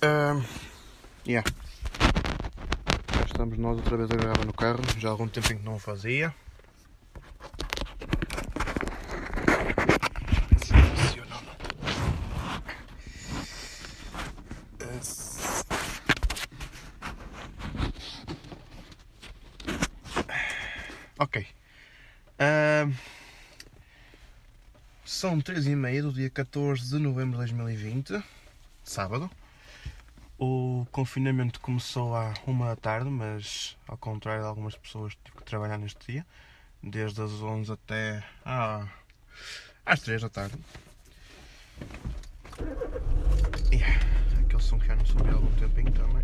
Um, yeah. Já estamos nós outra vez a gravar no carro, já há algum tempo em que não o fazia. Ok. Um, são 3 e meia do dia 14 de novembro de 2020, sábado. O confinamento começou à uma da tarde, mas ao contrário de algumas pessoas tive que trabalhar neste dia, desde as 11 até ah, às 3 da tarde. Yeah, aquele som que já não soube há algum tempinho também.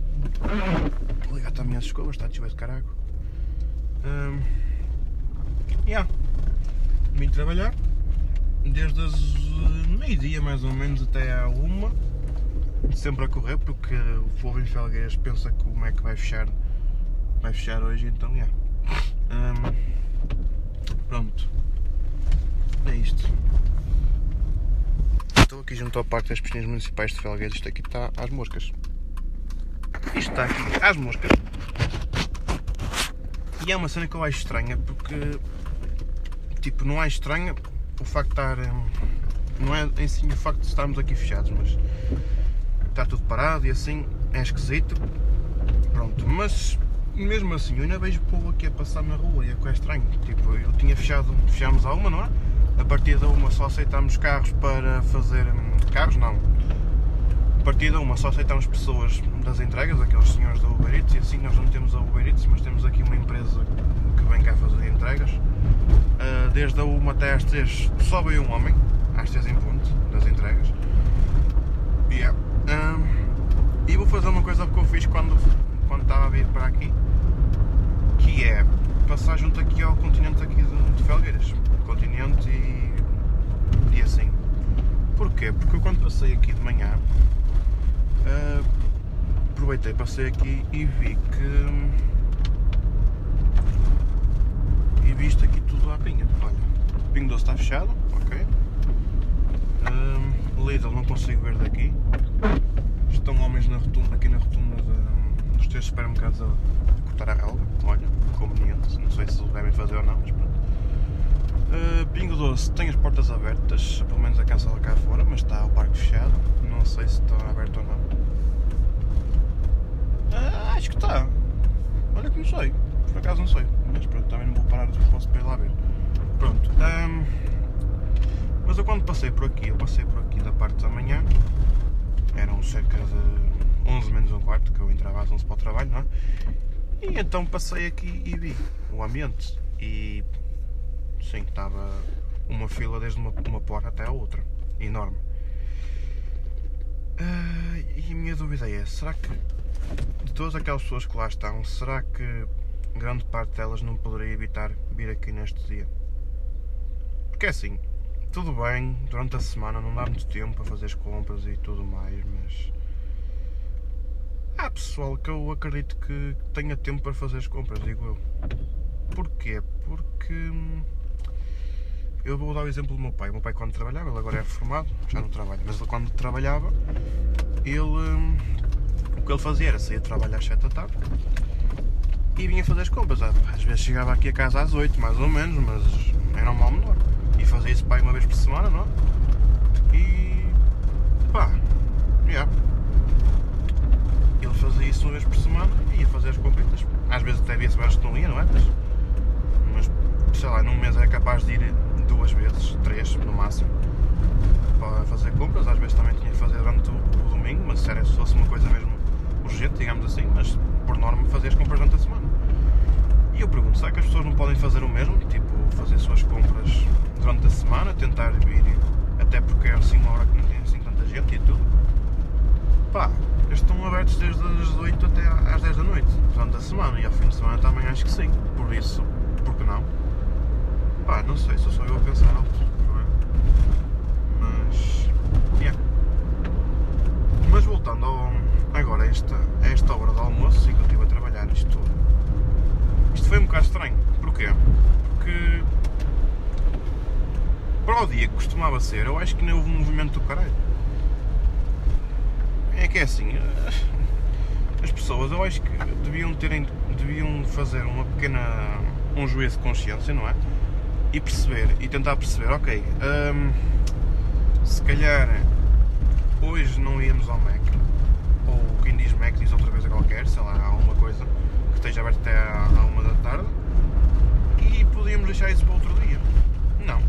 Vou ligar também as escovas, está a chover de carago. Um, yeah. Vim trabalhar desde as meio-dia mais ou menos até à uma sempre a correr porque o povo em Felgueiras pensa que o Mac vai fechar vai fechar hoje então é yeah. um, pronto. É isto. Estou aqui junto ao parque das piscinas municipais de Felgueiras. Isto aqui está às moscas. Isto está aqui às moscas. E é uma cena que eu acho estranha porque tipo não é estranha o facto de estar não é em si o facto de estarmos aqui fechados mas está tudo parado e assim é esquisito. Pronto, mas mesmo assim eu ainda vejo povo aqui a passar na rua e é que é estranho. Tipo, eu tinha fechado, fechámos a uma, não é? A partir da uma só aceitámos carros para fazer. Hum, carros não. A partir da uma só aceitámos pessoas das entregas, aqueles senhores da Uber Eats, e assim nós não temos a Uber Eats, mas temos aqui uma empresa que vem cá fazer entregas. Ah, desde a uma até às três só veio um homem, às três em ponto, das entregas. Yeah. Um, e vou fazer uma coisa que eu fiz quando, quando estava a vir para aqui, que é passar junto aqui ao continente aqui de, Felgueiras. Continente e, e assim. Porquê? Porque eu quando passei aqui de manhã uh, aproveitei, passei aqui e vi que e vi isto aqui tudo à pinha. Olha, o Pingo Doce está fechado, ok. Lidl não consigo ver daqui. Estão homens na rotunda, aqui na rotunda de, dos três supermercados a, a cortar a relva. Olha, conveniente. Não sei se devem fazer ou não, mas pronto. Uh, Pingo Doce tem as portas abertas, pelo menos a casa lá cá fora, mas está o parque fechado. Não sei se está aberto ou não. Uh, acho que está. Olha que não sei. Por acaso não sei. Mas pronto, também não vou parar de posso para ir lá ver. Pronto. Um, mas eu quando passei por aqui, eu passei por aqui da parte da manhã, eram cerca de 11 menos um quarto, que eu entrava às 11 para o trabalho, não é? E então passei aqui e vi o ambiente. E sim, estava uma fila desde uma, uma porta até a outra, enorme. Uh, e a minha dúvida é, será que de todas aquelas pessoas que lá estão, será que grande parte delas não poderia evitar vir aqui neste dia? Porque é assim, tudo bem, durante a semana não dá muito tempo para fazer as compras e tudo mais, mas há pessoal que eu acredito que tenha tempo para fazer as compras, digo eu. Porquê? Porque hum, eu vou dar o exemplo do meu pai. O meu pai quando trabalhava, ele agora é reformado, já não trabalha, mas ele quando trabalhava, ele hum, o que ele fazia era sair de trabalho às 7 da tarde e vinha fazer as compras. Às vezes chegava aqui a casa às 8, mais ou menos, mas era um mal menor e fazia isso pai uma vez por semana, não? E pá, yeah. ele fazia isso uma vez por semana e ia fazer as compras. Às vezes até havia semanas que não ia, não é? Mas, mas sei lá, num mês é capaz de ir duas vezes, três no máximo, para fazer compras. Às vezes também tinha que fazer durante o, domingo, mas se, se fosse uma coisa mesmo urgente, digamos assim, mas por norma fazia as compras durante a semana. E eu pergunto, será que as pessoas não podem fazer o mesmo? Tipo, fazer suas compras durante a semana, tentar vir, até porque é assim uma hora que não tem assim tanta gente e tudo. Pá, eles estão abertos desde as 8 até às 10 da noite, durante a semana, e ao fim de semana também acho que sim. Por isso, por que não? Pá, não sei, só sou eu a pensar alto, não é? Mas, yeah. Mas voltando ao, agora a esta, a esta hora do almoço, e que eu estive a trabalhar isto isto foi um bocado estranho. Porquê? Porque para o dia que costumava ser, eu acho que nem houve um movimento do caralho. É Porque é assim, eh, as pessoas eu acho que deviam terem, deviam fazer uma pequena, um juízo de consciência, não é? E perceber, e tentar perceber, ok, hum, se calhar hoje não íamos ao Mac, ou quem diz Mac diz outra coisa qualquer, sei lá, alguma coisa que esteja aberta até à uma da tarde, e podíamos deixar isso para outro dia. Não.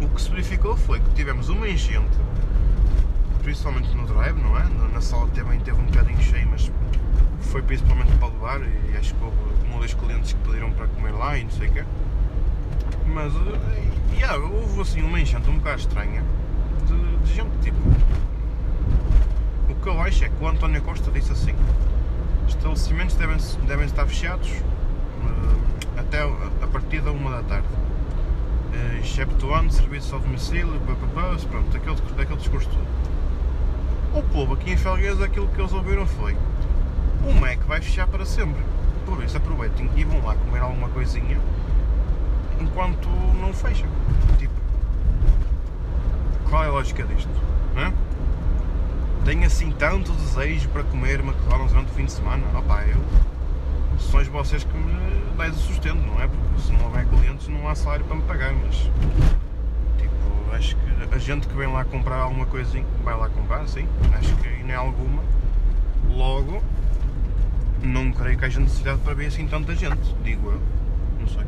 O que se verificou foi que tivemos uma enchente, principalmente no drive, não é? Na sala também teve um bocadinho cheio, mas foi principalmente para levar e acho que houve um ou dois clientes que pediram para comer lá e não sei o quê. Mas, eh, yeah, houve assim uma enchente um bocado estranha de, de gente, tipo... O que eu acho é que o António Costa disse assim, estabelecimentos devem, devem estar fechados uh, até a partir da uma da tarde. Exceptuando serviços ao domicílio, papapá, pronto, aquele, aquele discurso todo. O povo aqui em Felgueiras aquilo que eles ouviram foi o Mac vai fechar para sempre. Por isso aproveitem e vão lá comer alguma coisinha enquanto não fecha. Tipo, qual é a lógica disto? Tenho assim tanto desejo para comer McDonald's durante o fim de semana. Opá, eu. Sois vocês que me dais o sustento, não é? Porque se não houver clientes não há salário para me pagar, mas. Tipo, acho que a gente que vem lá comprar alguma coisinha, vai lá comprar, sim. Acho que nem alguma. Logo, não creio que haja necessidade para ver assim tanta gente, digo eu. Não sei.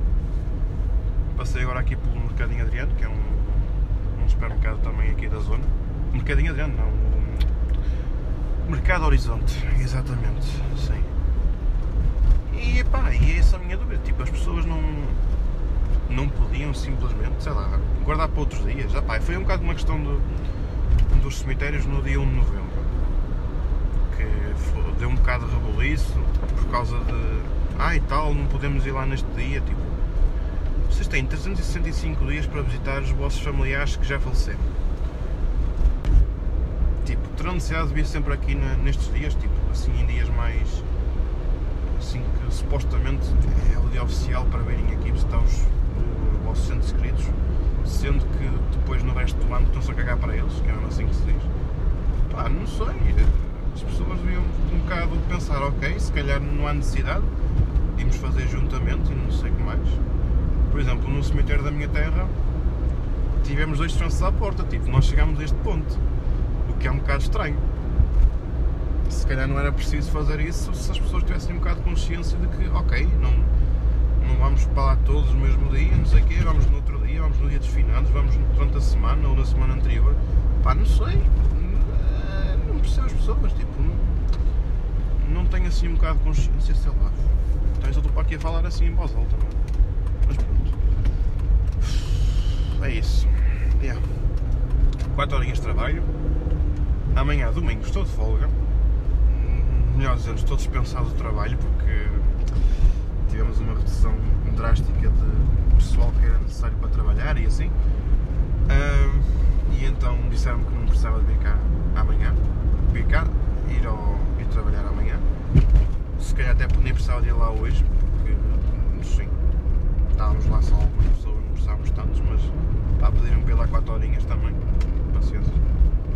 Passei agora aqui pelo Mercadinho Adriano, que é um, um supermercado também aqui da zona. Mercadinho Adriano, não. Um, Mercado Horizonte, exatamente, sim. E pá, e é essa a minha dúvida. Tipo, as pessoas não. Não podiam simplesmente, sei lá, guardar para outros dias. Ah, pá, foi um bocado uma questão do, dos cemitérios no dia 1 de novembro. Que deu um bocado de rebuliço por causa de. Ah, e tal, não podemos ir lá neste dia. Tipo, vocês têm 365 dias para visitar os vossos familiares que já faleceram. Tipo, terão necessidade de vir sempre aqui nestes dias, tipo, assim em dias mais. Assim que supostamente é o dia oficial para virem aqui visitar os, os vossos entes queridos, sendo que depois no resto do ano estão-se a cagar para eles, que é mesmo assim que se diz. Pá, não sei. As pessoas deviam um bocado pensar, ok, se calhar não há necessidade, íamos fazer juntamente e não sei o que mais por exemplo, no cemitério da minha terra tivemos dois tranços à porta, tipo, nós chegámos a este ponto, o que é um bocado estranho. Se calhar não era preciso fazer isso se as pessoas tivessem um bocado de consciência de que, ok, não, não vamos para lá todos no mesmo dia, não sei o quê, vamos no outro dia, vamos no dia dos finados, vamos durante a semana ou na semana anterior. Pá, não sei, não percebo as pessoas, tipo, não, não tenho assim um bocado de consciência, sei lá. Então eu estou para aqui a falar assim em voz alta, não? Mas pronto. É isso. Yeah. 4 horinhas de trabalho. Amanhã, domingo, estou de folga. Melhor dizendo, estou dispensado do trabalho porque tivemos uma redução drástica de pessoal que era necessário para trabalhar e assim. Uh, e então disseram-me que não precisava de vir cá amanhã. Vir cá, ir, ao, ir trabalhar amanhã. Se calhar até nem precisava de ir lá hoje, porque sim, estávamos lá só algumas pessoas, não precisávamos tantos, mas pá, pediram para ir lá 4 horinhas também, paciência.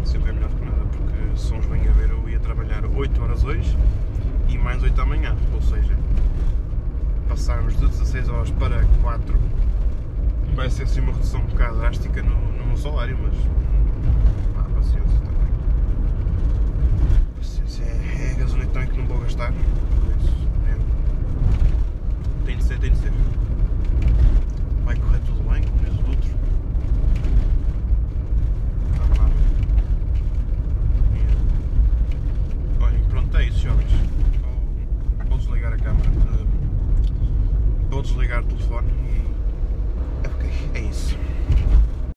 Sempre é melhor que nada, porque se uns bem a ver eu ia trabalhar 8 horas hoje e mais 8 amanhã, ou seja, passarmos de 16 horas para 4 vai ser assim uma redução um bocado drástica no, no meu salário, mas pá, paciência também. Paciência, é, é gasolina também que não vou gastar, por isso é, tem de ser, tem de ser vai correr